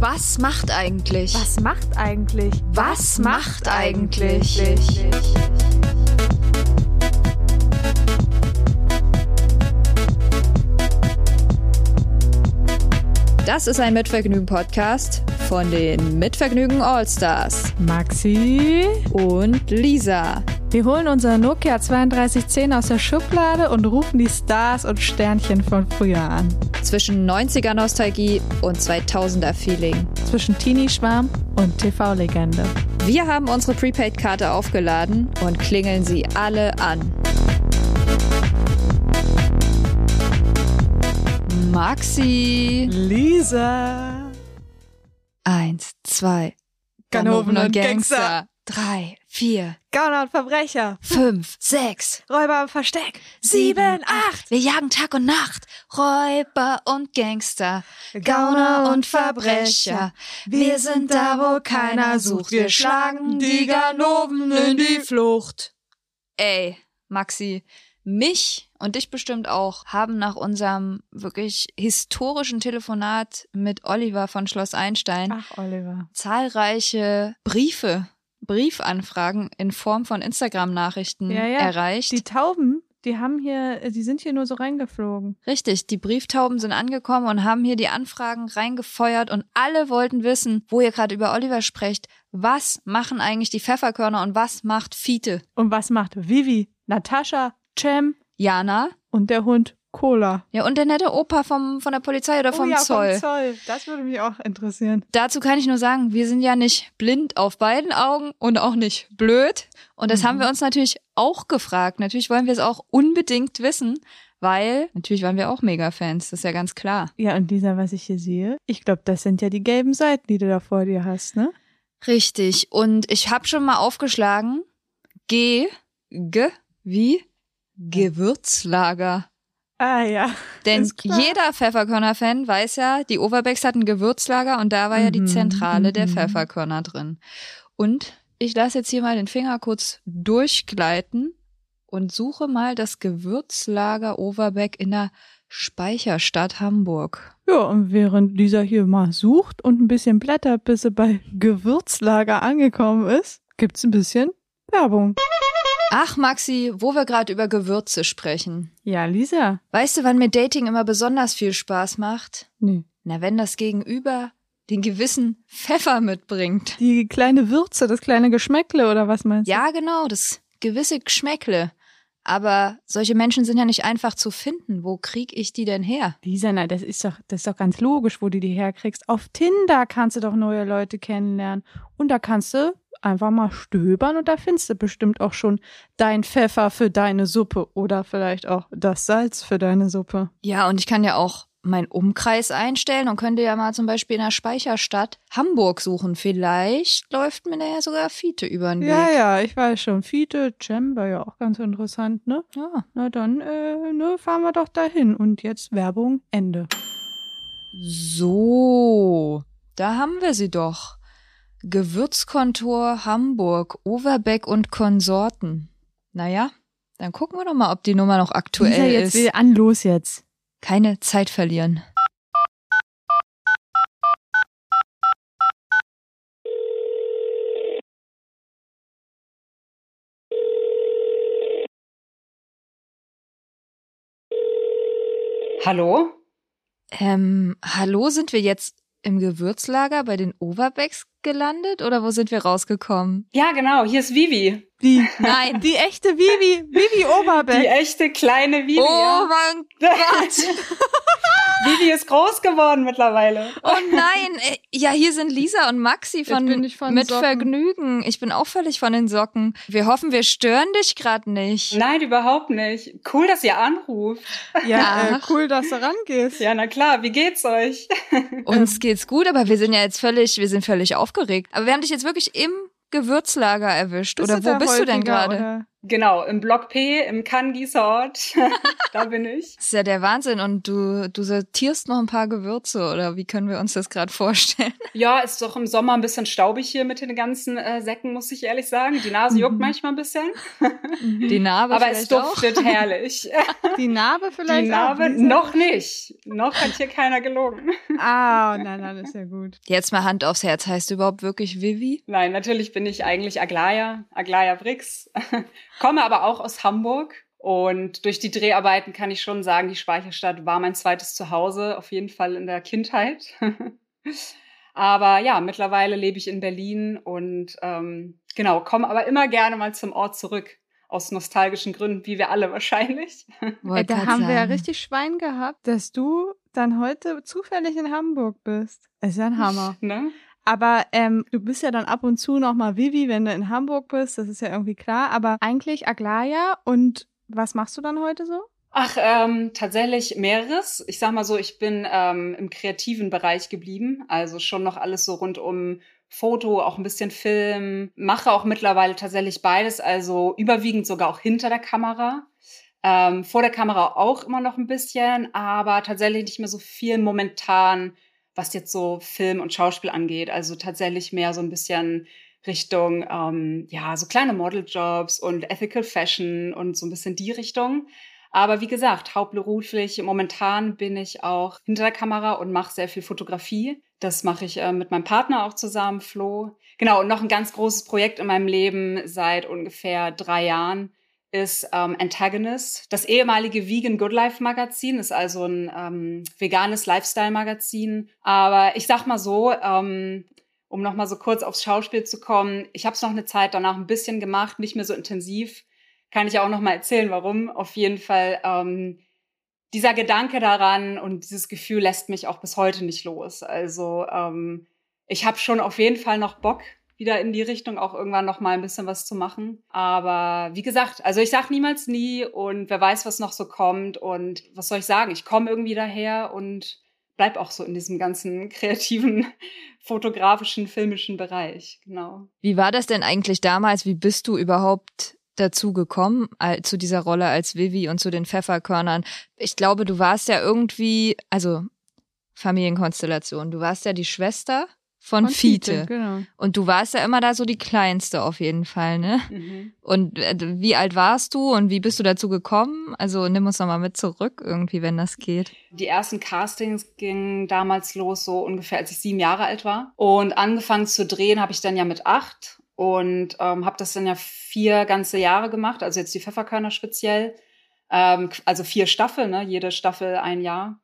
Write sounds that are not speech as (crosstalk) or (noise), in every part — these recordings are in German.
Was macht eigentlich? Was macht eigentlich? Was macht eigentlich? Das ist ein Mitvergnügen-Podcast von den Mitvergnügen Allstars Maxi. und Lisa. Wir holen unser Nokia 3210 aus der Schublade und rufen die Stars und Sternchen von früher an. Zwischen 90er Nostalgie und 2000er Feeling. Zwischen Teenie-Schwarm und TV-Legende. Wir haben unsere Prepaid-Karte aufgeladen und klingeln sie alle an. Maxi. Lisa. Eins, zwei. Ganoven und Gangster. Drei, vier, Gauner und Verbrecher. fünf, sechs, Räuber im Versteck. sieben, acht. Wir jagen Tag und Nacht. Räuber und Gangster. Gauner und Verbrecher. Wir sind da, wo keiner sucht. Wir schlagen die Ganoven in die Flucht. Ey, Maxi, mich und dich bestimmt auch haben nach unserem wirklich historischen Telefonat mit Oliver von Schloss Einstein Ach, Oliver. zahlreiche Briefe, Briefanfragen in Form von Instagram-Nachrichten Ja, ja. erreicht. Die Tauben, die haben hier, die sind hier nur so reingeflogen. Richtig, die Brieftauben sind angekommen und haben hier die Anfragen reingefeuert und alle wollten wissen, wo ihr gerade über Oliver sprecht, was machen eigentlich die Pfefferkörner und was macht Fiete? Und was macht Vivi, Natascha, Cem Jana? und der Hund Cola? Ja, und der nette Opa vom, von der Polizei oder vom oh ja, Zoll. vom Zoll. Das würde mich auch interessieren. Dazu kann ich nur sagen, wir sind ja nicht blind auf beiden Augen und auch nicht blöd. Und das Mhm. haben wir uns natürlich auch gefragt. Natürlich wollen wir es auch unbedingt wissen, weil natürlich waren wir auch Mega-Fans, das ist ja ganz klar. Ja, und dieser, was ich hier sehe, ich glaube, das sind ja die gelben Seiten, die du da vor dir hast, ne? Richtig. Und ich habe schon mal aufgeschlagen, G, G, wie? Gewürzlager. Ah ja. Denn jeder Pfefferkörner-Fan weiß ja, die Overbecks hatten Gewürzlager und da war ja die Mhm, Zentrale der mhm. Pfefferkörner drin. Und ich lasse jetzt hier mal den Finger kurz durchgleiten und suche mal das Gewürzlager Overbeck in der Speicherstadt Hamburg. Ja, und während Lisa hier mal sucht und ein bisschen blättert, bis sie bei Gewürzlager angekommen ist, gibt's ein bisschen Werbung. Ach, Maxi, wo wir gerade über Gewürze sprechen. Ja, Lisa. Weißt du, wann mir Dating immer besonders viel Spaß macht? Nee. Na, wenn das Gegenüber den gewissen Pfeffer mitbringt. Die kleine Würze, das kleine Geschmäckle oder was meinst du? Ja, genau, das gewisse Geschmäckle. Aber solche Menschen sind ja nicht einfach zu finden. Wo krieg ich die denn her? Lisa, na, das ist doch, das ist doch ganz logisch, wo du die herkriegst. Auf Tinder kannst du doch neue Leute kennenlernen. Und da kannst du einfach mal stöbern und da findest du bestimmt auch schon dein Pfeffer für deine Suppe oder vielleicht auch das Salz für deine Suppe. Ja, und ich kann ja auch meinen Umkreis einstellen und könnte ja mal zum Beispiel in der Speicherstadt Hamburg suchen. Vielleicht läuft mir da ja sogar Fiete über den Weg. Ja, ja, ich weiß schon. Fiete, Cem war ja auch ganz interessant, ne? ja. Na dann, äh, ne, fahren wir doch dahin. Und jetzt Werbung, Ende. So, da haben wir sie doch. Gewürzkontor Hamburg, Overbeck und Konsorten. Naja, dann gucken wir doch mal, ob die Nummer noch aktuell Lisa, jetzt ist. wieder an, los jetzt. Keine Zeit verlieren. Hallo? Ähm, hallo, sind wir jetzt im Gewürzlager bei den Overbecks gelandet oder wo sind wir rausgekommen? Ja, genau, hier ist Vivi. Die, (laughs) Nein. die echte Vivi, Vivi Oberbeck. Die echte kleine Vivi. Oh ja. mein (laughs) Gott! Vivi ist groß geworden mittlerweile. Oh nein! äh, Ja, hier sind Lisa und Maxi von, bin ich von Mit Socken. Vergnügen. Ich bin auch völlig von den Socken. Wir hoffen, wir stören dich gerade nicht. Nein, überhaupt nicht. Cool, dass ihr anruft. Ja, äh, cool, dass du rangehst. Ja, na klar, wie geht's euch? (laughs) Uns geht's gut, aber wir sind ja jetzt völlig, wir sind völlig aufgeregt. Aber wir haben dich jetzt wirklich im Gewürzlager erwischt. Bist oder wo bist du denn gerade? Genau, im Block P, im Canngießer Ort. (laughs) da bin ich. Das ist ja der Wahnsinn. Und du, du sortierst noch ein paar Gewürze, oder wie können wir uns das gerade vorstellen? Ja, ist doch im Sommer ein bisschen staubig hier mit den ganzen äh, Säcken, muss ich ehrlich sagen. Die Nase juckt mhm. manchmal ein bisschen. Die Narbe Aber es duftet auch. herrlich. (laughs) Die Narbe vielleicht Die Narbe auch, noch nicht. Noch hat hier keiner gelogen. Ah, nein, nein, ist ja gut. Jetzt mal Hand aufs Herz. Heißt du überhaupt wirklich Vivi? Nein, natürlich bin ich eigentlich Aglaya, Aglaya Brix. Komme aber auch aus Hamburg. Und durch die Dreharbeiten kann ich schon sagen, die Speicherstadt war mein zweites Zuhause, auf jeden Fall in der Kindheit. (laughs) aber ja, mittlerweile lebe ich in Berlin und ähm, genau, komme aber immer gerne mal zum Ort zurück. Aus nostalgischen Gründen, wie wir alle (laughs) wahrscheinlich. Ey, da haben sagen. wir ja richtig Schwein gehabt, dass du dann heute zufällig in Hamburg bist. Das ist ja ein Hammer. Ne? Aber ähm, du bist ja dann ab und zu nochmal Vivi, wenn du in Hamburg bist, das ist ja irgendwie klar. Aber eigentlich Aglaya und was machst du dann heute so? Ach, ähm, tatsächlich mehreres. Ich sag mal so, ich bin ähm, im kreativen Bereich geblieben. Also schon noch alles so rund um Foto, auch ein bisschen Film. Mache auch mittlerweile tatsächlich beides, also überwiegend sogar auch hinter der Kamera. Ähm, vor der Kamera auch immer noch ein bisschen, aber tatsächlich nicht mehr so viel momentan was jetzt so Film und Schauspiel angeht. Also tatsächlich mehr so ein bisschen Richtung, ähm, ja, so kleine Modeljobs und Ethical Fashion und so ein bisschen die Richtung. Aber wie gesagt, hauptberuflich momentan bin ich auch hinter der Kamera und mache sehr viel Fotografie. Das mache ich äh, mit meinem Partner auch zusammen, Flo. Genau, und noch ein ganz großes Projekt in meinem Leben seit ungefähr drei Jahren ist ähm, Antagonist. Das ehemalige Vegan Good Life Magazin ist also ein ähm, veganes Lifestyle Magazin. Aber ich sag mal so, ähm, um noch mal so kurz aufs Schauspiel zu kommen, ich habe es noch eine Zeit danach ein bisschen gemacht, nicht mehr so intensiv. Kann ich auch noch mal erzählen, warum. Auf jeden Fall ähm, dieser Gedanke daran und dieses Gefühl lässt mich auch bis heute nicht los. Also ähm, ich habe schon auf jeden Fall noch Bock, wieder in die Richtung auch irgendwann noch mal ein bisschen was zu machen. Aber wie gesagt, also ich sag niemals nie und wer weiß, was noch so kommt und was soll ich sagen? Ich komme irgendwie daher und bleib auch so in diesem ganzen (laughs) kreativen, fotografischen, filmischen Bereich. Genau. Wie war das denn eigentlich damals? Wie bist du überhaupt dazu gekommen, zu dieser Rolle als Vivi und zu den Pfefferkörnern? Ich glaube, du warst ja irgendwie, also Familienkonstellation, du warst ja die Schwester von, von Fiete. Fiete. Genau. Und du warst ja immer da so die Kleinste auf jeden Fall, ne? Mhm. Und äh, wie alt warst du und wie bist du dazu gekommen? Also nimm uns nochmal mit zurück irgendwie, wenn das geht. Die ersten Castings gingen damals los, so ungefähr als ich sieben Jahre alt war. Und angefangen zu drehen habe ich dann ja mit acht und ähm, habe das dann ja vier ganze Jahre gemacht, also jetzt die Pfefferkörner speziell. Ähm, also vier Staffeln, ne? jede Staffel ein Jahr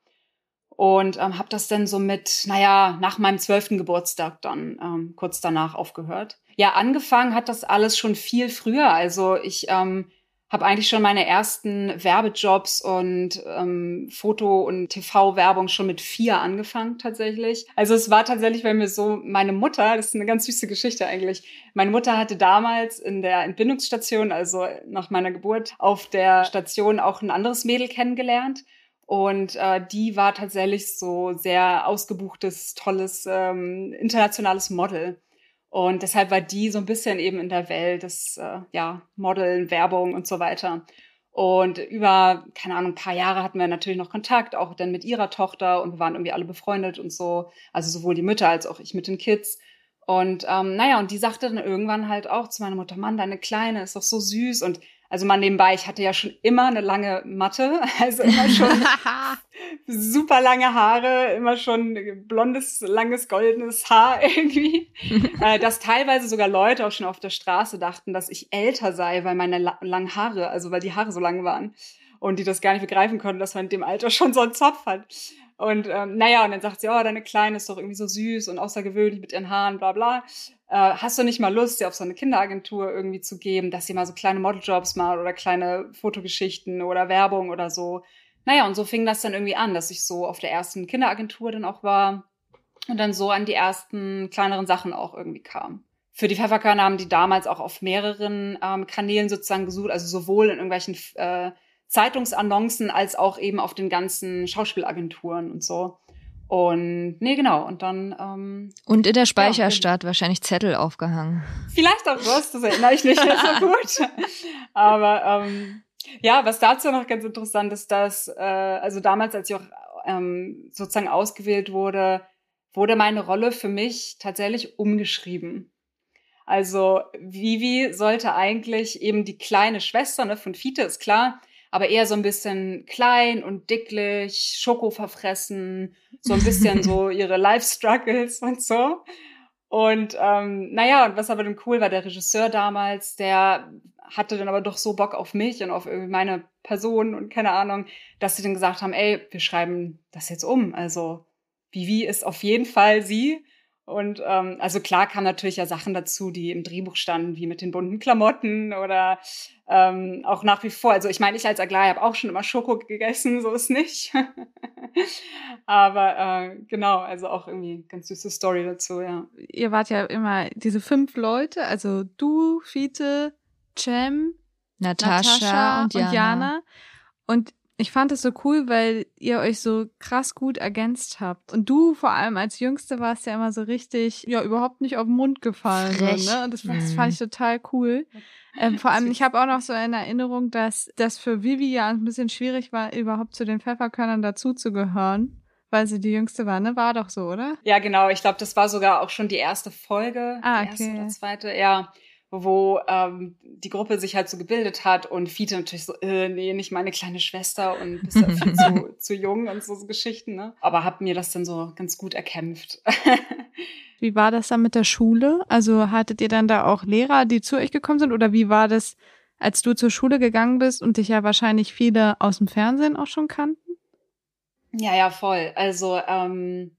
und ähm, habe das dann so mit, naja, nach meinem zwölften Geburtstag dann ähm, kurz danach aufgehört. Ja, angefangen hat das alles schon viel früher. Also ich ähm, habe eigentlich schon meine ersten Werbejobs und ähm, Foto- und TV-Werbung schon mit vier angefangen tatsächlich. Also es war tatsächlich bei mir so, meine Mutter, das ist eine ganz süße Geschichte eigentlich, meine Mutter hatte damals in der Entbindungsstation, also nach meiner Geburt, auf der Station auch ein anderes Mädel kennengelernt. Und äh, die war tatsächlich so sehr ausgebuchtes, tolles, ähm, internationales Model. Und deshalb war die so ein bisschen eben in der Welt des äh, ja, Modeln, Werbung und so weiter. Und über, keine Ahnung, ein paar Jahre hatten wir natürlich noch Kontakt, auch dann mit ihrer Tochter und wir waren irgendwie alle befreundet und so. Also sowohl die Mütter als auch ich mit den Kids. Und ähm, naja, und die sagte dann irgendwann halt auch zu meiner Mutter, Mann, deine Kleine ist doch so süß. Und also mal nebenbei, ich hatte ja schon immer eine lange Matte, (laughs) also immer schon (laughs) super lange Haare, immer schon blondes, langes, goldenes Haar (laughs) irgendwie. äh, dass teilweise sogar Leute auch schon auf der Straße dachten, dass ich älter sei, weil meine la langen Haare, also weil die Haare so lang waren. Und die das gar nicht begreifen konnten, dass man in dem Alter schon so einen Zopf hat. Und ähm, naja, und dann sagt sie, oh, deine Kleine ist doch irgendwie so süß und außergewöhnlich mit ihren Haaren, bla bla hast du nicht mal Lust, sie auf so eine Kinderagentur irgendwie zu geben, dass sie mal so kleine Modeljobs macht oder kleine Fotogeschichten oder Werbung oder so. Naja, und so fing das dann irgendwie an, dass ich so auf der ersten Kinderagentur dann auch war und dann so an die ersten kleineren Sachen auch irgendwie kam. Für die Pfefferkörner haben die damals auch auf mehreren ähm, Kanälen sozusagen gesucht, also sowohl in irgendwelchen äh, Zeitungsannoncen als auch eben auf den ganzen Schauspielagenturen und so. Und nee, genau. Und dann. Ähm, und in der Speicherstadt ja, wahrscheinlich Zettel aufgehangen. Vielleicht auch was, das erinnere ich nicht mehr so (laughs) gut. Aber ähm, ja, was dazu noch ganz interessant ist, dass, äh, also damals, als ich auch ähm, sozusagen ausgewählt wurde, wurde meine Rolle für mich tatsächlich umgeschrieben. Also Vivi sollte eigentlich eben die kleine Schwester ne, von Fiete, ist klar, aber eher so ein bisschen klein und dicklich, Schoko verfressen, so ein bisschen so (laughs) ihre Life-Struggles und so. Und ähm, naja, und was aber dann cool war, der Regisseur damals, der hatte dann aber doch so Bock auf mich und auf irgendwie meine Person und keine Ahnung, dass sie dann gesagt haben, ey, wir schreiben das jetzt um. Also Vivi ist auf jeden Fall sie. Und ähm, also klar kamen natürlich ja Sachen dazu, die im Drehbuch standen, wie mit den bunten Klamotten oder ähm, auch nach wie vor. Also ich meine, ich als Aglaya habe auch schon immer Schoko gegessen, so ist nicht. (laughs) Aber äh, genau, also auch irgendwie ganz süße Story dazu, ja. Ihr wart ja immer diese fünf Leute, also du, Fiete, Cem, Natascha, Natascha und, Jana. und Jana. Und ich fand es so cool, weil ihr euch so krass gut ergänzt habt. Und du vor allem als Jüngste warst ja immer so richtig, ja, überhaupt nicht auf den Mund gefallen. So, ne? Und das, das, fand ich mhm. total cool. Ähm, vor allem, ich habe auch noch so in Erinnerung, dass das für Vivi ja ein bisschen schwierig war, überhaupt zu den Pfefferkörnern dazuzugehören. Weil sie die jüngste war, ne? War doch so, oder? Ja, genau. Ich glaube, das war sogar auch schon die erste Folge. Ah, okay. Die erste oder zweite, ja wo ähm, die Gruppe sich halt so gebildet hat und Fiete natürlich so, äh, nee, nicht meine kleine Schwester und bist ja viel zu, zu jung und so, so Geschichten, ne? Aber hab mir das dann so ganz gut erkämpft. (laughs) wie war das dann mit der Schule? Also hattet ihr dann da auch Lehrer, die zu euch gekommen sind oder wie war das, als du zur Schule gegangen bist und dich ja wahrscheinlich viele aus dem Fernsehen auch schon kannten? Ja, ja, voll. Also ähm,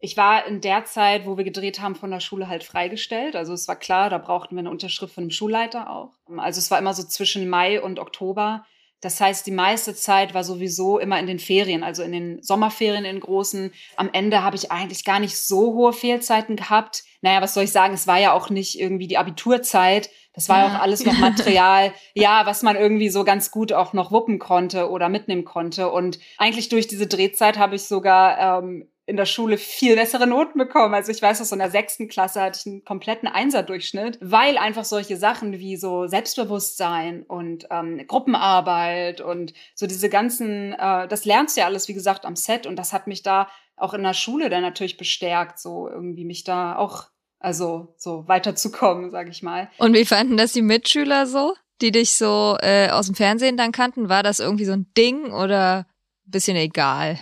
ich war in der Zeit, wo wir gedreht haben, von der Schule halt freigestellt. Also es war klar, da brauchten wir eine Unterschrift von dem Schulleiter auch. Also es war immer so zwischen Mai und Oktober. Das heißt, die meiste Zeit war sowieso immer in den Ferien, also in den Sommerferien in großen. Am Ende habe ich eigentlich gar nicht so hohe Fehlzeiten gehabt. Naja, was soll ich sagen? Es war ja auch nicht irgendwie die Abiturzeit. Das war ja auch alles noch Material, (laughs) ja, was man irgendwie so ganz gut auch noch wuppen konnte oder mitnehmen konnte. Und eigentlich durch diese Drehzeit habe ich sogar ähm, in der Schule viel bessere Noten bekommen. Also ich weiß, dass so in der sechsten Klasse hatte ich einen kompletten Einserdurchschnitt, weil einfach solche Sachen wie so Selbstbewusstsein und ähm, Gruppenarbeit und so diese ganzen, äh, das lernst du ja alles, wie gesagt, am Set und das hat mich da auch in der Schule dann natürlich bestärkt, so irgendwie mich da auch, also so weiterzukommen, sag ich mal. Und wie fanden das die Mitschüler so, die dich so äh, aus dem Fernsehen dann kannten? War das irgendwie so ein Ding oder bisschen egal?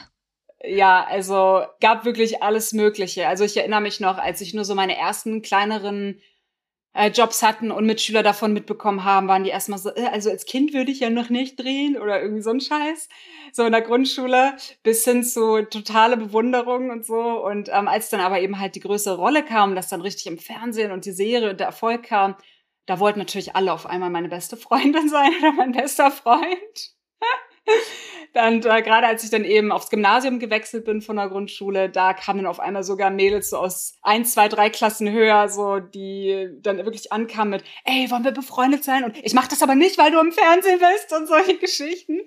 Ja, also gab wirklich alles Mögliche. Also ich erinnere mich noch, als ich nur so meine ersten kleineren äh, Jobs hatten und Mitschüler davon mitbekommen haben, waren die erstmal so, äh, also als Kind würde ich ja noch nicht drehen oder irgendwie so ein Scheiß. So in der Grundschule bis hin zu totale Bewunderung und so. Und ähm, als dann aber eben halt die größere Rolle kam, das dann richtig im Fernsehen und die Serie und der Erfolg kam, da wollten natürlich alle auf einmal meine beste Freundin (laughs) sein oder mein bester Freund. Dann äh, gerade als ich dann eben aufs Gymnasium gewechselt bin von der Grundschule, da kamen dann auf einmal sogar Mädels so aus ein, zwei, drei Klassen höher, so die dann wirklich ankamen mit, ey, wollen wir befreundet sein? Und ich mach das aber nicht, weil du im Fernsehen bist und solche (laughs) Geschichten.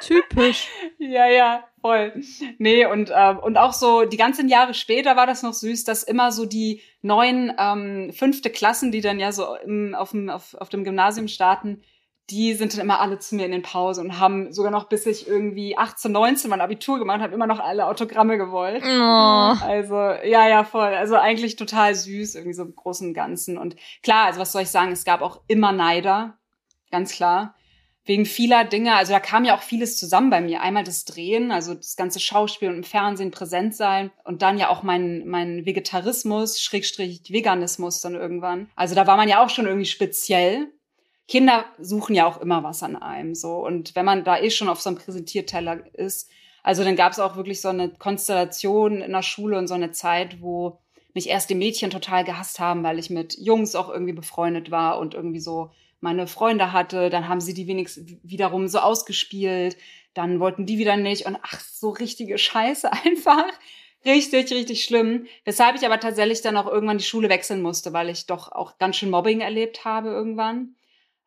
Typisch. (laughs) ja, ja, voll. Nee, und, äh, und auch so die ganzen Jahre später war das noch süß, dass immer so die neuen ähm, fünfte Klassen, die dann ja so im, auf, dem, auf, auf dem Gymnasium starten, die sind dann immer alle zu mir in den Pausen und haben sogar noch bis ich irgendwie 18, 19 mein Abitur gemacht habe, immer noch alle Autogramme gewollt. Oh. Also, ja, ja, voll. Also eigentlich total süß, irgendwie so im Großen und Ganzen. Und klar, also was soll ich sagen, es gab auch immer Neider, ganz klar. Wegen vieler Dinge, also da kam ja auch vieles zusammen bei mir. Einmal das Drehen, also das ganze Schauspiel und im Fernsehen präsent sein und dann ja auch mein, mein Vegetarismus, Schrägstrich Veganismus dann irgendwann. Also da war man ja auch schon irgendwie speziell Kinder suchen ja auch immer was an einem so und wenn man da eh schon auf so einem Präsentierteller ist, also dann gab es auch wirklich so eine Konstellation in der Schule und so eine Zeit, wo mich erst die Mädchen total gehasst haben, weil ich mit Jungs auch irgendwie befreundet war und irgendwie so meine Freunde hatte, dann haben sie die wenigstens wiederum so ausgespielt, dann wollten die wieder nicht und ach, so richtige Scheiße (laughs) einfach. Richtig, richtig schlimm. Weshalb ich aber tatsächlich dann auch irgendwann die Schule wechseln musste, weil ich doch auch ganz schön Mobbing erlebt habe irgendwann.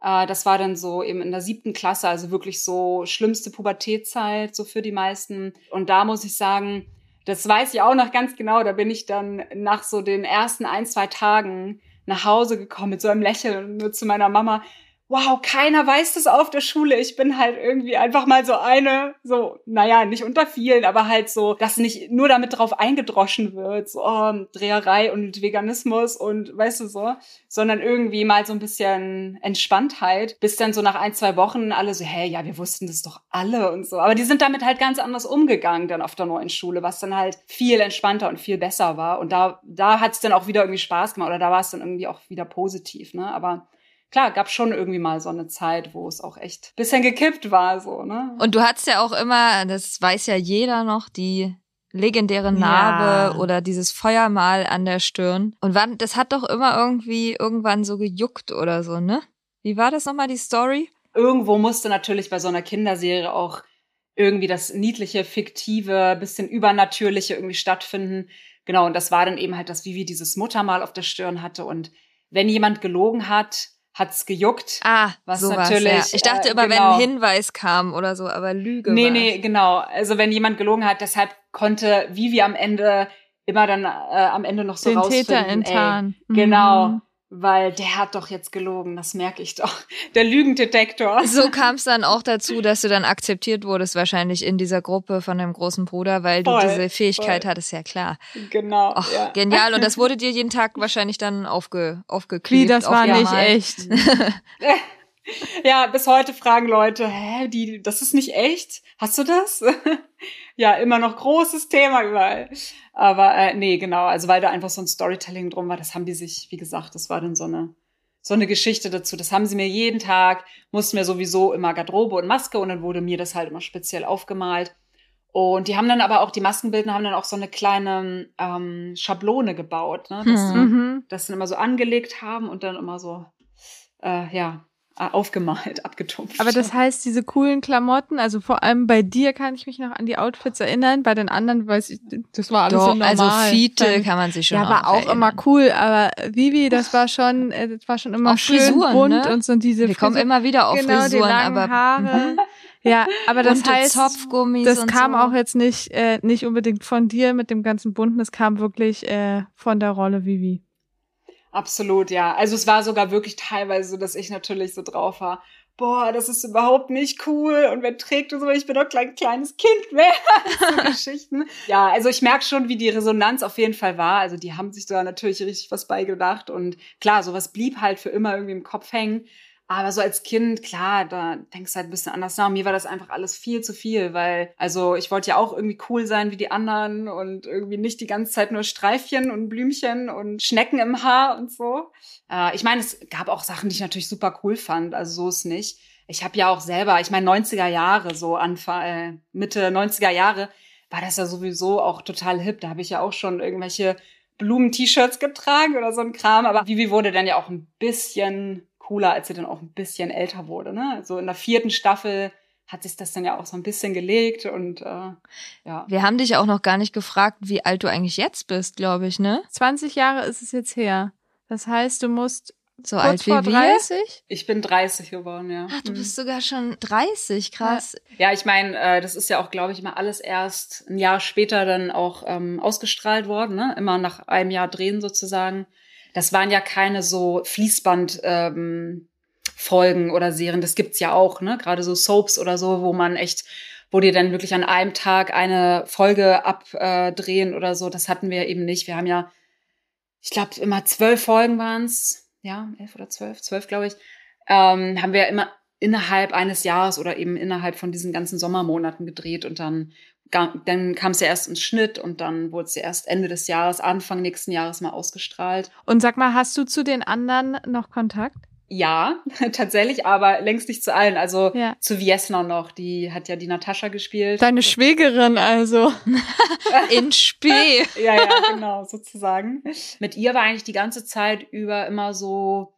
Äh, das war dann so eben in der siebten Klasse, also wirklich so schlimmste Pubertätzeit so für die meisten. Und da muss ich sagen, das weiß ich auch noch ganz genau. Da bin ich dann nach so den ersten ein, zwei Tagen nach Hause gekommen mit so einem Lächeln und nur zu meiner Mama, wow, keiner weiß das auf der Schule. Ich bin halt irgendwie einfach mal so eine, so, naja, nicht unter vielen, aber halt so, dass nicht nur damit drauf eingedroschen wird, so oh, Dreherei und Veganismus und weißt du so, sondern irgendwie mal so ein bisschen Entspanntheit, bis dann so nach ein, zwei Wochen alle so, hey, ja, wir wussten das doch alle und so. Aber die sind damit halt ganz anders umgegangen dann auf der neuen Schule, was dann halt viel entspannter und viel besser war. Und da, da hat es dann auch wieder irgendwie Spaß gemacht oder da war es dann irgendwie auch wieder positiv, ne? Aber klar, gab schon irgendwie mal so eine Zeit, wo es auch echt bisschen gekippt war, so, ne? Und du hattest ja auch immer, das weiß ja jeder noch, die legendäre Narbe ja. oder dieses Feuermal an der Stirn. Und wann, das hat doch immer irgendwie irgendwann so gejuckt oder so, ne? Wie war das nochmal, die Story? Irgendwo musste natürlich bei so einer Kinderserie auch irgendwie das niedliche, fiktive, bisschen übernatürliche irgendwie stattfinden. Genau, und das war dann eben halt, dass Vivi dieses Muttermal auf der Stirn hatte und wenn jemand gelogen hat, hat's gejuckt. Ah, was sowas, natürlich. Ja. Ich dachte äh, immer, genau. wenn ein Hinweis kam oder so, aber Lüge. Nee, nee, genau. Also wenn jemand gelogen hat, deshalb konnte Vivi am Ende immer dann äh, am Ende noch so Den rausfinden. Täter enttarnen. Ey, genau. Mhm weil der hat doch jetzt gelogen, das merke ich doch. Der Lügendetektor. So kam es dann auch dazu, dass du dann akzeptiert wurdest, wahrscheinlich in dieser Gruppe von deinem großen Bruder, weil voll, du diese Fähigkeit voll. hattest, ja klar. Genau. Och, ja. Genial. Und das wurde dir jeden Tag (laughs) wahrscheinlich dann aufge, aufgeklebt. Wie, das war nicht echt. (laughs) ja, bis heute fragen Leute, hä, die, das ist nicht echt? Hast du das? (laughs) ja, immer noch großes Thema überall. Aber äh, nee, genau, also weil da einfach so ein Storytelling drum war, das haben die sich, wie gesagt, das war dann so eine so eine Geschichte dazu. Das haben sie mir jeden Tag, mussten wir sowieso immer Garderobe und Maske und dann wurde mir das halt immer speziell aufgemalt. Und die haben dann aber auch, die Maskenbildner haben dann auch so eine kleine ähm, Schablone gebaut, ne? dass, mhm. sie, dass sie immer so angelegt haben und dann immer so, äh, ja, aufgemalt, (laughs) abgetupft. Aber das heißt, diese coolen Klamotten, also vor allem bei dir kann ich mich noch an die Outfits erinnern, bei den anderen weiß ich, das war alles Doch, so normal. Also Fiete kann man sich schon Ja, war auch erinnern. immer cool, aber Vivi, das war schon, äh, das war schon immer auch schön Frisuren, bunt ne? und so diese Wir kommen immer wieder auf genau, Frisuren, die langen aber Haare. Ja, aber das heißt, das kam so. auch jetzt nicht äh, nicht unbedingt von dir mit dem ganzen bunten, das kam wirklich äh, von der Rolle Vivi. Absolut, ja. Also es war sogar wirklich teilweise so, dass ich natürlich so drauf war boah, das ist überhaupt nicht cool und wer trägt so, ich bin doch kein kleines Kind mehr. (laughs) so Geschichten. Ja, also ich merke schon, wie die Resonanz auf jeden Fall war. Also die haben sich da natürlich richtig was beigedacht und klar, sowas blieb halt für immer irgendwie im Kopf hängen. Aber so als Kind, klar, da denkst du halt ein bisschen anders nach. Mir war das einfach alles viel zu viel, weil, also ich wollte ja auch irgendwie cool sein wie die anderen und irgendwie nicht die ganze Zeit nur Streifchen und Blümchen und Schnecken im Haar und so. Äh, ich meine, es gab auch Sachen, die ich natürlich super cool fand, also so ist nicht. Ich habe ja auch selber, ich meine 90er Jahre, so Anfang, äh, Mitte 90er Jahre, war das ja sowieso auch total hip. Da habe ich ja auch schon irgendwelche Blumen-T-Shirts getragen oder so ein Kram. Aber Vivi wurde dann ja auch ein bisschen cooler, als sie dann auch ein bisschen älter wurde. Ne? Also in der vierten Staffel hat sich das dann ja auch so ein bisschen gelegt und äh, ja. Wir haben dich auch noch gar nicht gefragt, wie alt du eigentlich jetzt bist, glaube ich, ne? 20 Jahre ist es jetzt her. Das heißt, du musst so alt wie wir? 30? Ich bin 30 geworden, ja. Ach, du mhm. bist sogar schon 30, krass. Ja, ich meine, äh, das ist ja auch, glaube ich, mal alles erst ein Jahr später dann auch ähm, ausgestrahlt worden, ne? Immer nach einem Jahr drehen sozusagen das waren ja keine so Fließband ähm, Folgen oder Serien, das gibt's ja auch, ne? Gerade so Soaps oder so, wo man echt, wo die dann wirklich an einem Tag eine Folge abdrehen oder so. Das hatten wir eben nicht. Wir haben ja, ich glaube, immer zwölf Folgen waren's, ja, elf oder zwölf, zwölf, glaube ich. Ähm, haben wir immer innerhalb eines Jahres oder eben innerhalb von diesen ganzen Sommermonaten gedreht und dann dann kam es ja erst ins Schnitt und dann wurde es ja erst Ende des Jahres, Anfang nächsten Jahres mal ausgestrahlt. Und sag mal, hast du zu den anderen noch Kontakt? Ja, (laughs) tatsächlich, aber längst nicht zu allen. Also ja. zu Viesna noch, die hat ja die Natascha gespielt. Deine Schwägerin also. (laughs) In Spee. ja, ja, genau, sozusagen. Mit ihr war eigentlich die ganze Zeit über immer so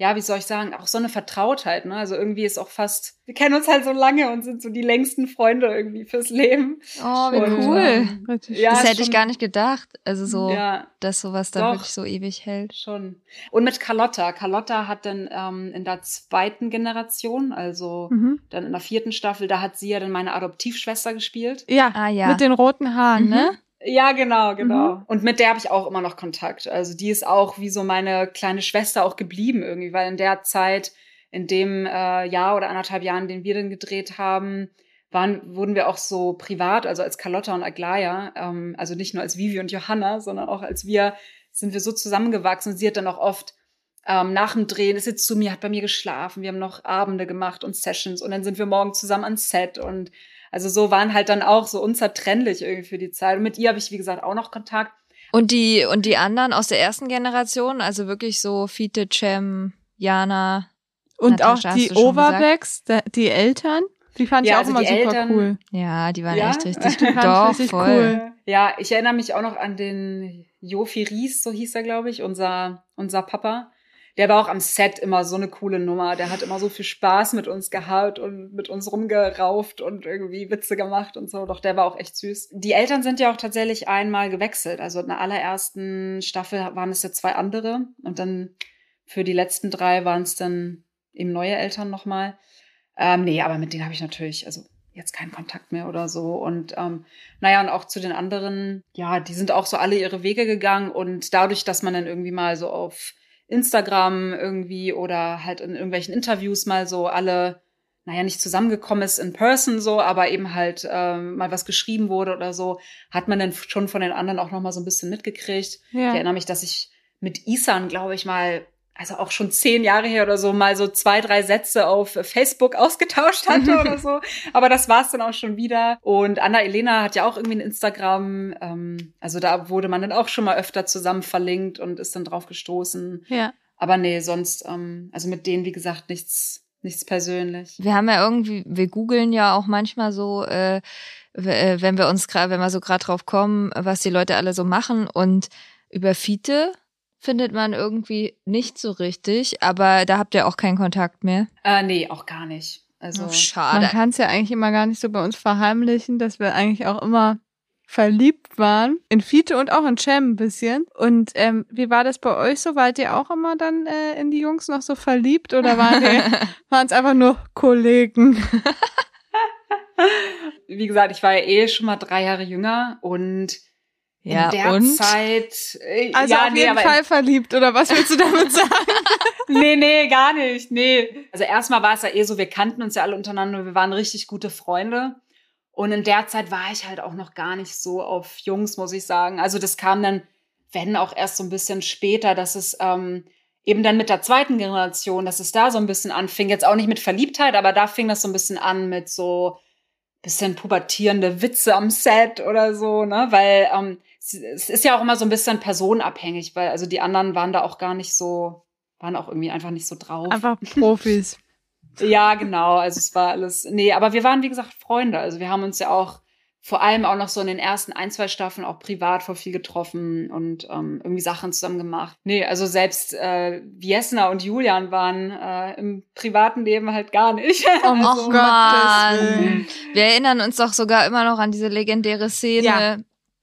ja, wie soll ich sagen, auch so eine Vertrautheit, ne? Also irgendwie ist auch fast, wir kennen uns halt so lange und sind so die längsten Freunde irgendwie fürs Leben. Oh, wie und, cool. Ähm, ja, das hätte schon, ich gar nicht gedacht. Also so, ja, dass sowas da wirklich so ewig hält. Schon. Und mit Carlotta. Carlotta hat dann ähm, in der zweiten Generation, also mhm. dann in der vierten Staffel, da hat sie ja dann meine Adoptivschwester gespielt. Ja, ah, ja. mit den roten Haaren, ne? mhm. ne? Ja, genau, genau. Mhm. Und mit der habe ich auch immer noch Kontakt. Also die ist auch wie so meine kleine Schwester auch geblieben irgendwie, weil in der Zeit, in dem äh, Jahr oder anderthalb Jahren, den wir dann gedreht haben, waren, wurden wir auch so privat, also als Carlotta und Aglaya, ähm, also nicht nur als Vivi und Johanna, sondern auch als wir, sind wir so zusammengewachsen. Sie hat dann auch oft ähm, nach dem Drehen ist jetzt zu mir, hat bei mir geschlafen. Wir haben noch Abende gemacht und Sessions und dann sind wir morgen zusammen ans Set und also so waren halt dann auch so unzertrennlich irgendwie für die Zeit. Und mit ihr habe ich, wie gesagt, auch noch Kontakt. Und die, und die anderen aus der ersten Generation, also wirklich so Fiete, Cem, Jana. Und Natascha, auch die Overbacks, die Eltern? Die fand ja, ich auch also immer super Eltern, cool. Ja, die waren ja? echt richtig, (laughs) die doch, richtig voll. Cool. Ja, ich erinnere mich auch noch an den Jofi Ries, so hieß er, glaube ich, unser, unser Papa der war auch am Set immer so eine coole Nummer. Der hat immer so viel Spaß mit uns gehabt und mit uns rumgerauft und irgendwie Witze gemacht und so. Doch der war auch echt süß. Die Eltern sind ja auch tatsächlich einmal gewechselt. Also in der allerersten Staffel waren es ja zwei andere und dann für die letzten drei waren es dann eben neue Eltern nochmal. Ähm, nee, aber mit denen habe ich natürlich, also jetzt keinen Kontakt mehr oder so. Und ähm, naja, und auch zu den anderen, ja, die sind auch so alle ihre Wege gegangen. Und dadurch, dass man dann irgendwie mal so auf Instagram irgendwie oder halt in irgendwelchen Interviews mal so alle, naja, nicht zusammengekommen ist in person so, aber eben halt ähm, mal was geschrieben wurde oder so, hat man dann schon von den anderen auch noch mal so ein bisschen mitgekriegt. Ja. Ich erinnere mich, dass ich mit Isan, glaube ich, mal also auch schon zehn Jahre her oder so, mal so zwei, drei Sätze auf Facebook ausgetauscht hatte oder (laughs) so. Aber das war es dann auch schon wieder. Und Anna Elena hat ja auch irgendwie ein Instagram. Ähm, also da wurde man dann auch schon mal öfter zusammen verlinkt und ist dann drauf gestoßen. Ja. Aber nee, sonst, ähm, also mit denen, wie gesagt, nichts, nichts persönlich. Wir haben ja irgendwie, wir googeln ja auch manchmal so, äh, äh wenn wir uns gerade, wenn wir so gerade drauf kommen, was die Leute alle so machen und über Fiete findet man irgendwie nicht so richtig, aber da habt ihr auch keinen Kontakt mehr. Äh, nee, auch gar nicht. Also oh, schade. Man kann es ja eigentlich immer gar nicht so bei uns verheimlichen, dass wir eigentlich auch immer verliebt waren. In Fiete und auch in Cem ein bisschen. Und ähm, wie war das bei euch so? Wart ihr auch immer dann äh, in die Jungs noch so verliebt oder waren es (laughs) einfach nur Kollegen? (laughs) wie gesagt, ich war ja eh schon mal drei Jahre jünger und ja, in der und? Zeit. Äh, also ja, auf nee, jeden Fall verliebt, oder was willst du damit sagen? (laughs) (laughs) nee, nee, gar nicht. Nee. Also erstmal war es ja eh so, wir kannten uns ja alle untereinander, wir waren richtig gute Freunde. Und in der Zeit war ich halt auch noch gar nicht so auf Jungs, muss ich sagen. Also das kam dann, wenn auch erst so ein bisschen später, dass es ähm, eben dann mit der zweiten Generation, dass es da so ein bisschen anfing. Jetzt auch nicht mit Verliebtheit, aber da fing das so ein bisschen an mit so bisschen pubertierende Witze am Set oder so, ne? Weil ähm, es ist ja auch immer so ein bisschen personenabhängig, weil also die anderen waren da auch gar nicht so, waren auch irgendwie einfach nicht so drauf. Einfach (laughs) Profis. ja, genau. Also es war alles, nee, aber wir waren wie gesagt Freunde. Also wir haben uns ja auch vor allem auch noch so in den ersten ein, zwei Staffeln auch privat vor viel getroffen und ähm, irgendwie Sachen zusammen gemacht. Nee, also selbst äh, Viesna und Julian waren äh, im privaten Leben halt gar nicht. Oh (laughs) also, Gott, Mann. Wir erinnern uns doch sogar immer noch an diese legendäre Szene. Ja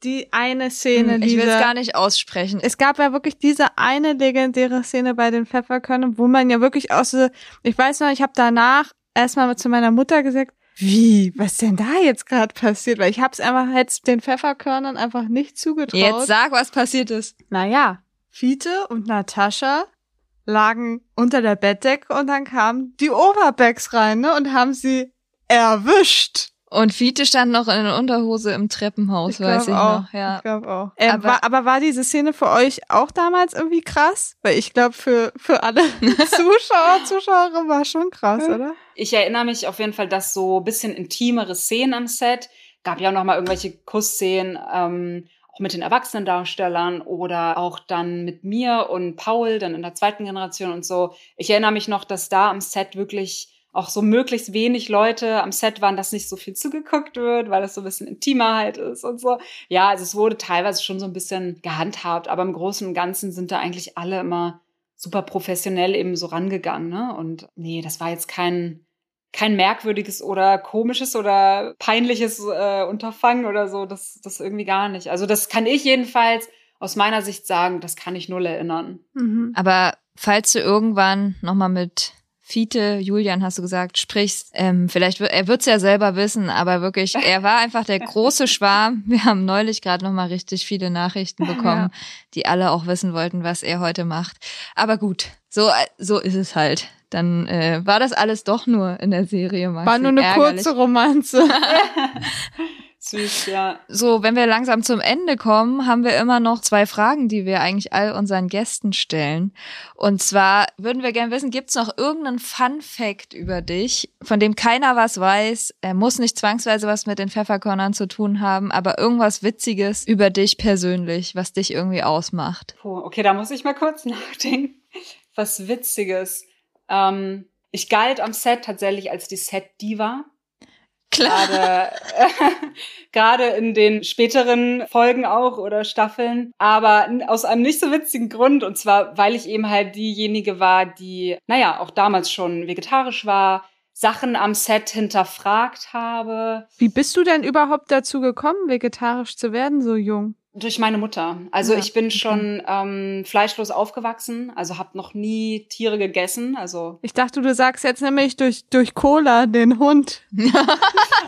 die eine Szene, hm, ich will es gar nicht aussprechen. Es gab ja wirklich diese eine legendäre Szene bei den Pfefferkörnern, wo man ja wirklich aus ich weiß noch, ich habe danach erstmal zu meiner Mutter gesagt, wie, was denn da jetzt gerade passiert? Weil ich hab's einfach jetzt den Pfefferkörnern einfach nicht zugetraut. Jetzt sag, was passiert ist. Naja, Fiete und Natascha lagen unter der Bettdecke und dann kamen die Overbacks rein, ne, und haben sie erwischt. Und Fiete stand noch in der Unterhose im Treppenhaus, ich weiß ich auch, noch. Ja. Ich glaube auch. Äh, aber, war, aber war diese Szene für euch auch damals irgendwie krass? Weil ich glaube, für, für alle (laughs) Zuschauer, Zuschauerinnen war schon krass, oder? Ich erinnere mich auf jeden Fall, dass so bisschen intimere Szenen am Set, gab ja auch noch mal irgendwelche Kussszenen, ähm, auch mit den Erwachsenendarstellern oder auch dann mit mir und Paul, dann in der zweiten Generation und so. Ich erinnere mich noch, dass da am Set wirklich auch so möglichst wenig Leute am Set waren, dass nicht so viel zugeguckt wird, weil das so ein bisschen intimer halt ist und so. Ja, also es wurde teilweise schon so ein bisschen gehandhabt, aber im Großen und Ganzen sind da eigentlich alle immer super professionell eben so rangegangen, ne? Und nee, das war jetzt kein kein merkwürdiges oder komisches oder peinliches äh, Unterfangen oder so, das das irgendwie gar nicht. Also das kann ich jedenfalls aus meiner Sicht sagen, das kann ich null erinnern. Mhm. Aber falls du irgendwann noch mal mit Fiete, Julian hast du gesagt, sprichst. Ähm, vielleicht wird er wird's ja selber wissen, aber wirklich, (laughs) er war einfach der große Schwarm. Wir haben neulich gerade noch mal richtig viele Nachrichten bekommen, ja. die alle auch wissen wollten, was er heute macht. Aber gut, so so ist es halt. Dann äh, war das alles doch nur in der Serie. Maxi. War nur eine Ärgerlich. kurze Romanze. (laughs) Süß, ja. So, wenn wir langsam zum Ende kommen, haben wir immer noch zwei Fragen, die wir eigentlich all unseren Gästen stellen. Und zwar würden wir gerne wissen, gibt's noch irgendeinen Fun Fact über dich, von dem keiner was weiß? Er muss nicht zwangsweise was mit den Pfefferkörnern zu tun haben, aber irgendwas Witziges über dich persönlich, was dich irgendwie ausmacht. Puh, okay, da muss ich mal kurz (laughs) nachdenken. Was Witziges. Ähm, ich galt am Set tatsächlich als die Set-Diva. Klar. Gerade, (laughs) gerade in den späteren Folgen auch oder Staffeln. Aber aus einem nicht so witzigen Grund. Und zwar, weil ich eben halt diejenige war, die, naja, auch damals schon vegetarisch war, Sachen am Set hinterfragt habe. Wie bist du denn überhaupt dazu gekommen, vegetarisch zu werden, so jung? Durch meine Mutter. Also ja. ich bin schon ähm, fleischlos aufgewachsen, also habe noch nie Tiere gegessen. Also ich dachte, du sagst jetzt nämlich durch durch Cola den Hund. (laughs)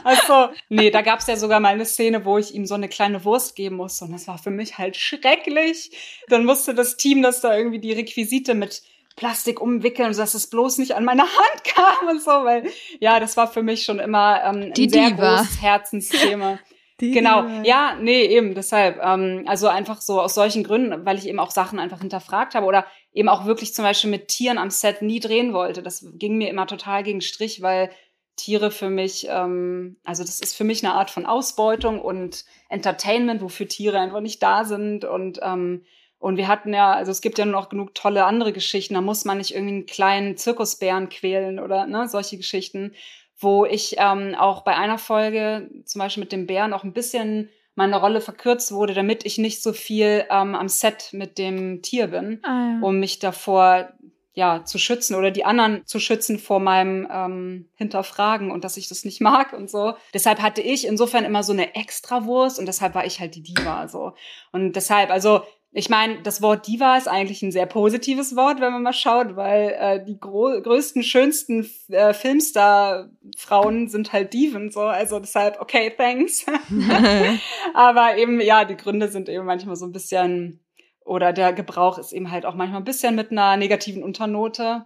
also nee, da gab's ja sogar mal eine Szene, wo ich ihm so eine kleine Wurst geben musste und das war für mich halt schrecklich. Dann musste das Team, das da irgendwie die Requisite mit Plastik umwickeln, sodass es bloß nicht an meine Hand kam und so, weil ja, das war für mich schon immer ähm, ein die sehr Diva. großes Herzensthema. Die genau, ja, nee, eben deshalb. Ähm, also einfach so aus solchen Gründen, weil ich eben auch Sachen einfach hinterfragt habe oder eben auch wirklich zum Beispiel mit Tieren am Set nie drehen wollte. Das ging mir immer total gegen Strich, weil Tiere für mich, ähm, also das ist für mich eine Art von Ausbeutung und Entertainment, wofür Tiere einfach nicht da sind und ähm, und wir hatten ja, also es gibt ja nur noch genug tolle andere Geschichten. Da muss man nicht irgendwie einen kleinen Zirkusbären quälen oder ne, solche Geschichten wo ich ähm, auch bei einer Folge, zum Beispiel mit dem Bären, auch ein bisschen meine Rolle verkürzt wurde, damit ich nicht so viel ähm, am Set mit dem Tier bin, ah, ja. um mich davor ja zu schützen oder die anderen zu schützen vor meinem ähm, Hinterfragen und dass ich das nicht mag und so. Deshalb hatte ich insofern immer so eine Extrawurst und deshalb war ich halt die Diva so. Und deshalb, also ich meine, das Wort Diva ist eigentlich ein sehr positives Wort, wenn man mal schaut, weil äh, die größten, schönsten äh, Filmstar-Frauen sind halt Diven, so. Also deshalb, okay, thanks. (laughs) Aber eben, ja, die Gründe sind eben manchmal so ein bisschen, oder der Gebrauch ist eben halt auch manchmal ein bisschen mit einer negativen Unternote.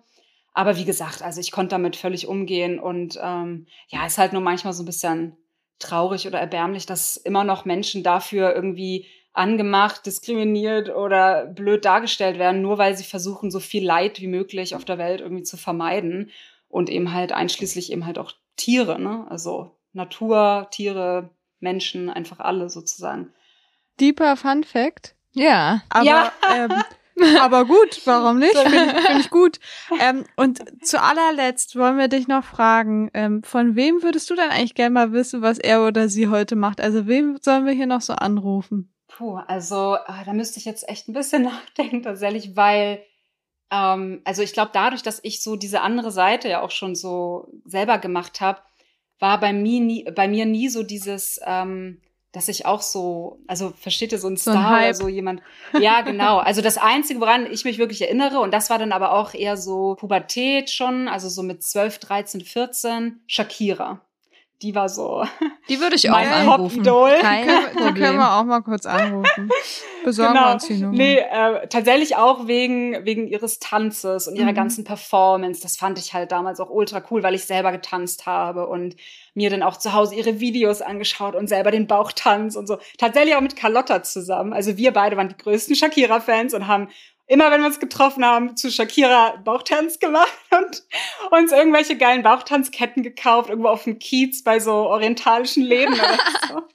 Aber wie gesagt, also ich konnte damit völlig umgehen und ähm, ja, ist halt nur manchmal so ein bisschen traurig oder erbärmlich, dass immer noch Menschen dafür irgendwie angemacht, diskriminiert oder blöd dargestellt werden, nur weil sie versuchen, so viel Leid wie möglich auf der Welt irgendwie zu vermeiden. Und eben halt einschließlich eben halt auch Tiere, ne? Also Natur, Tiere, Menschen, einfach alle sozusagen. Deeper Fun Fact. Ja. Aber, ja. ähm, aber gut, warum nicht? Finde find ich gut. Ähm, und zu allerletzt wollen wir dich noch fragen, ähm, von wem würdest du denn eigentlich gerne mal wissen, was er oder sie heute macht? Also wem sollen wir hier noch so anrufen? Puh, also äh, da müsste ich jetzt echt ein bisschen (laughs) nachdenken tatsächlich, weil ähm, also ich glaube dadurch, dass ich so diese andere Seite ja auch schon so selber gemacht habe, war bei mir nie, bei mir nie so dieses, ähm, dass ich auch so, also versteht ihr so ein Star so ein oder so jemand? Ja, (laughs) genau. Also das Einzige, woran ich mich wirklich erinnere, und das war dann aber auch eher so Pubertät schon, also so mit 12, 13, 14, Shakira die war so. (laughs) Die würde ich auch anrufen. Kein da können wir auch mal kurz anrufen. (laughs) Besorgen genau. wir uns die Nummer. Nee, äh, tatsächlich auch wegen, wegen ihres Tanzes und ihrer mhm. ganzen Performance. Das fand ich halt damals auch ultra cool, weil ich selber getanzt habe und mir dann auch zu Hause ihre Videos angeschaut und selber den Bauchtanz und so. Tatsächlich auch mit Carlotta zusammen. Also wir beide waren die größten Shakira-Fans und haben immer wenn wir uns getroffen haben, zu Shakira Bauchtanz gemacht (laughs) und uns irgendwelche geilen Bauchtanzketten gekauft, irgendwo auf dem Kiez bei so orientalischen Läden oder so. (laughs)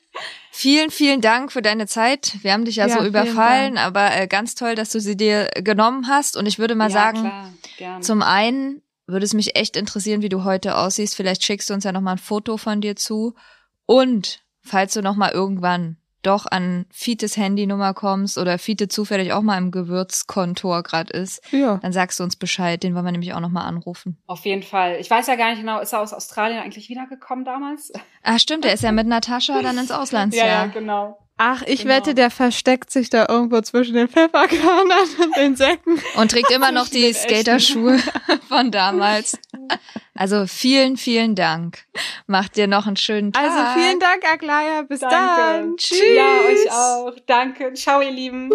Vielen, vielen Dank für deine Zeit. Wir haben dich ja, ja so überfallen, aber äh, ganz toll, dass du sie dir genommen hast. Und ich würde mal ja, sagen, klar, zum einen würde es mich echt interessieren, wie du heute aussiehst. Vielleicht schickst du uns ja noch mal ein Foto von dir zu. Und falls du noch mal irgendwann doch an Fietes Handynummer kommst oder Fiete zufällig auch mal im Gewürzkontor gerade ist, ja. dann sagst du uns Bescheid. Den wollen wir nämlich auch noch mal anrufen. Auf jeden Fall. Ich weiß ja gar nicht genau, ist er aus Australien eigentlich wiedergekommen damals? Ah, stimmt, er ist ja mit Natascha dann ins (laughs) Ausland. ja, ja, genau. Ach, ich genau. wette, der versteckt sich da irgendwo zwischen den Pfefferkörnern und den Säcken. Und trägt immer noch (laughs) die Skaterschuhe von damals. Also vielen, vielen Dank. Macht dir noch einen schönen Tag. Also vielen Dank, Aglaya. Bis Danke. dann. Tschüss. Ja, euch auch. Danke. Ciao, ihr Lieben.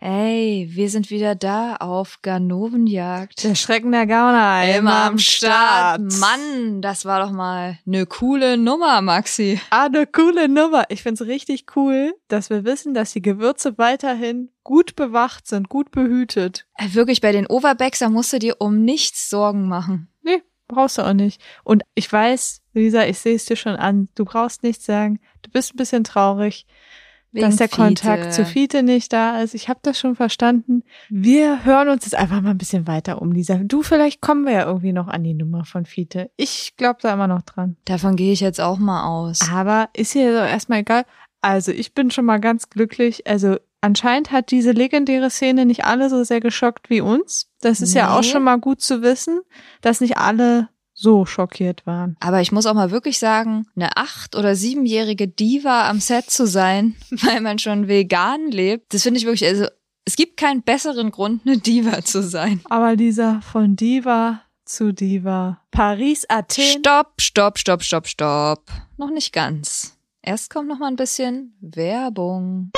Ey, wir sind wieder da auf Ganovenjagd. Der Schrecken der Gauner. Immer am Start. Mann, das war doch mal eine coole Nummer, Maxi. Ah, eine coole Nummer. Ich find's richtig cool, dass wir wissen, dass die Gewürze weiterhin gut bewacht sind, gut behütet. Äh, Wirklich, bei den Overbacks, musst du dir um nichts Sorgen machen. Nee, brauchst du auch nicht. Und ich weiß, Lisa, ich sehe es dir schon an. Du brauchst nichts sagen. Du bist ein bisschen traurig, dass der Fiete. Kontakt zu Fiete nicht da ist. Ich habe das schon verstanden. Wir hören uns jetzt einfach mal ein bisschen weiter um, Lisa. Du, vielleicht kommen wir ja irgendwie noch an die Nummer von Fiete. Ich glaube da immer noch dran. Davon gehe ich jetzt auch mal aus. Aber ist hier so erstmal egal. Also ich bin schon mal ganz glücklich. Also anscheinend hat diese legendäre Szene nicht alle so sehr geschockt wie uns. Das ist ja auch Nee. schon mal gut zu wissen, dass nicht alle so schockiert waren. Aber ich muss auch mal wirklich sagen, eine acht- oder siebenjährige Diva am Set zu sein, (laughs) weil man schon vegan lebt, das finde ich wirklich, also es gibt keinen besseren Grund, eine Diva zu sein. Aber dieser von Diva zu Diva. Paris, Athen. Stopp, stopp, stopp, stopp, stopp. Noch nicht ganz. Erst kommt noch mal ein bisschen Werbung.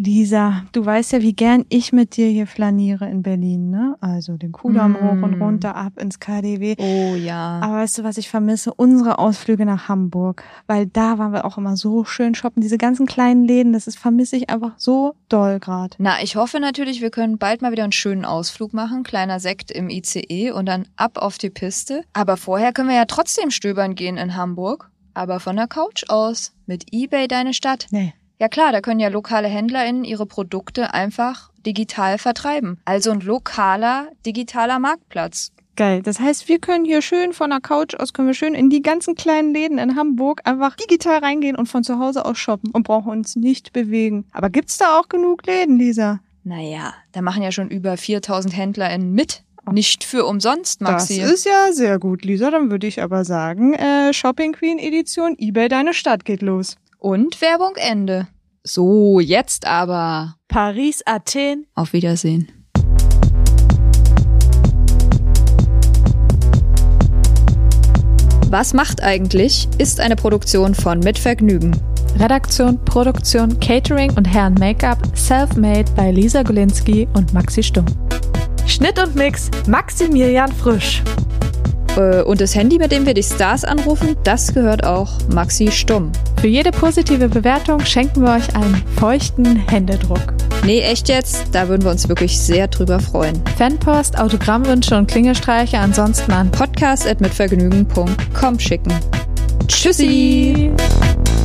Lisa, du weißt ja, wie gern ich mit dir hier flaniere in Berlin, ne? Also den Kudamm Mm. hoch und runter, ab ins KDW. Oh ja. Aber weißt du, was ich vermisse? Unsere Ausflüge nach Hamburg. Weil da waren wir auch immer so schön shoppen. Diese ganzen kleinen Läden, das ist, vermisse ich einfach so doll grad. Na, ich hoffe natürlich, wir können bald mal wieder einen schönen Ausflug machen. Kleiner Sekt im ICE und dann ab auf die Piste. Aber vorher können wir ja trotzdem stöbern gehen in Hamburg. Aber von der Couch aus. Mit eBay deine Stadt. Nee. Ja klar, da können ja lokale HändlerInnen ihre Produkte einfach digital vertreiben. Also ein lokaler digitaler Marktplatz. Geil. Das heißt, wir können hier schön von der Couch aus, können wir schön in die ganzen kleinen Läden in Hamburg einfach digital reingehen und von zu Hause aus shoppen und brauchen uns nicht bewegen. Aber gibt's da auch genug Läden, Lisa? Naja, da machen ja schon über 4000 HändlerInnen mit. Nicht für umsonst, Maxi. Das ist ja sehr gut, Lisa. Dann würde ich aber sagen, äh, Shopping Queen Edition eBay Deine Stadt geht los. Und Werbung Ende. So, jetzt aber. Paris, Athen. Auf Wiedersehen. Was macht eigentlich? ist eine Produktion von Mit Vergnügen. Redaktion, Produktion, Catering und Herren Make-up self-made bei Lisa Golinski und Maxi Stumm. Schnitt und Mix Maximilian Frisch. Äh, Und das Handy, mit dem wir die Stars anrufen, das gehört auch Maxi Stumm. Für jede positive Bewertung schenken wir euch einen feuchten Händedruck. Nee, echt jetzt? Da würden wir uns wirklich sehr drüber freuen. Fanpost, Autogrammwünsche und Klingelstreiche ansonsten an Podcast at mitvergnügen.com schicken. Tschüssi! Tschüssi.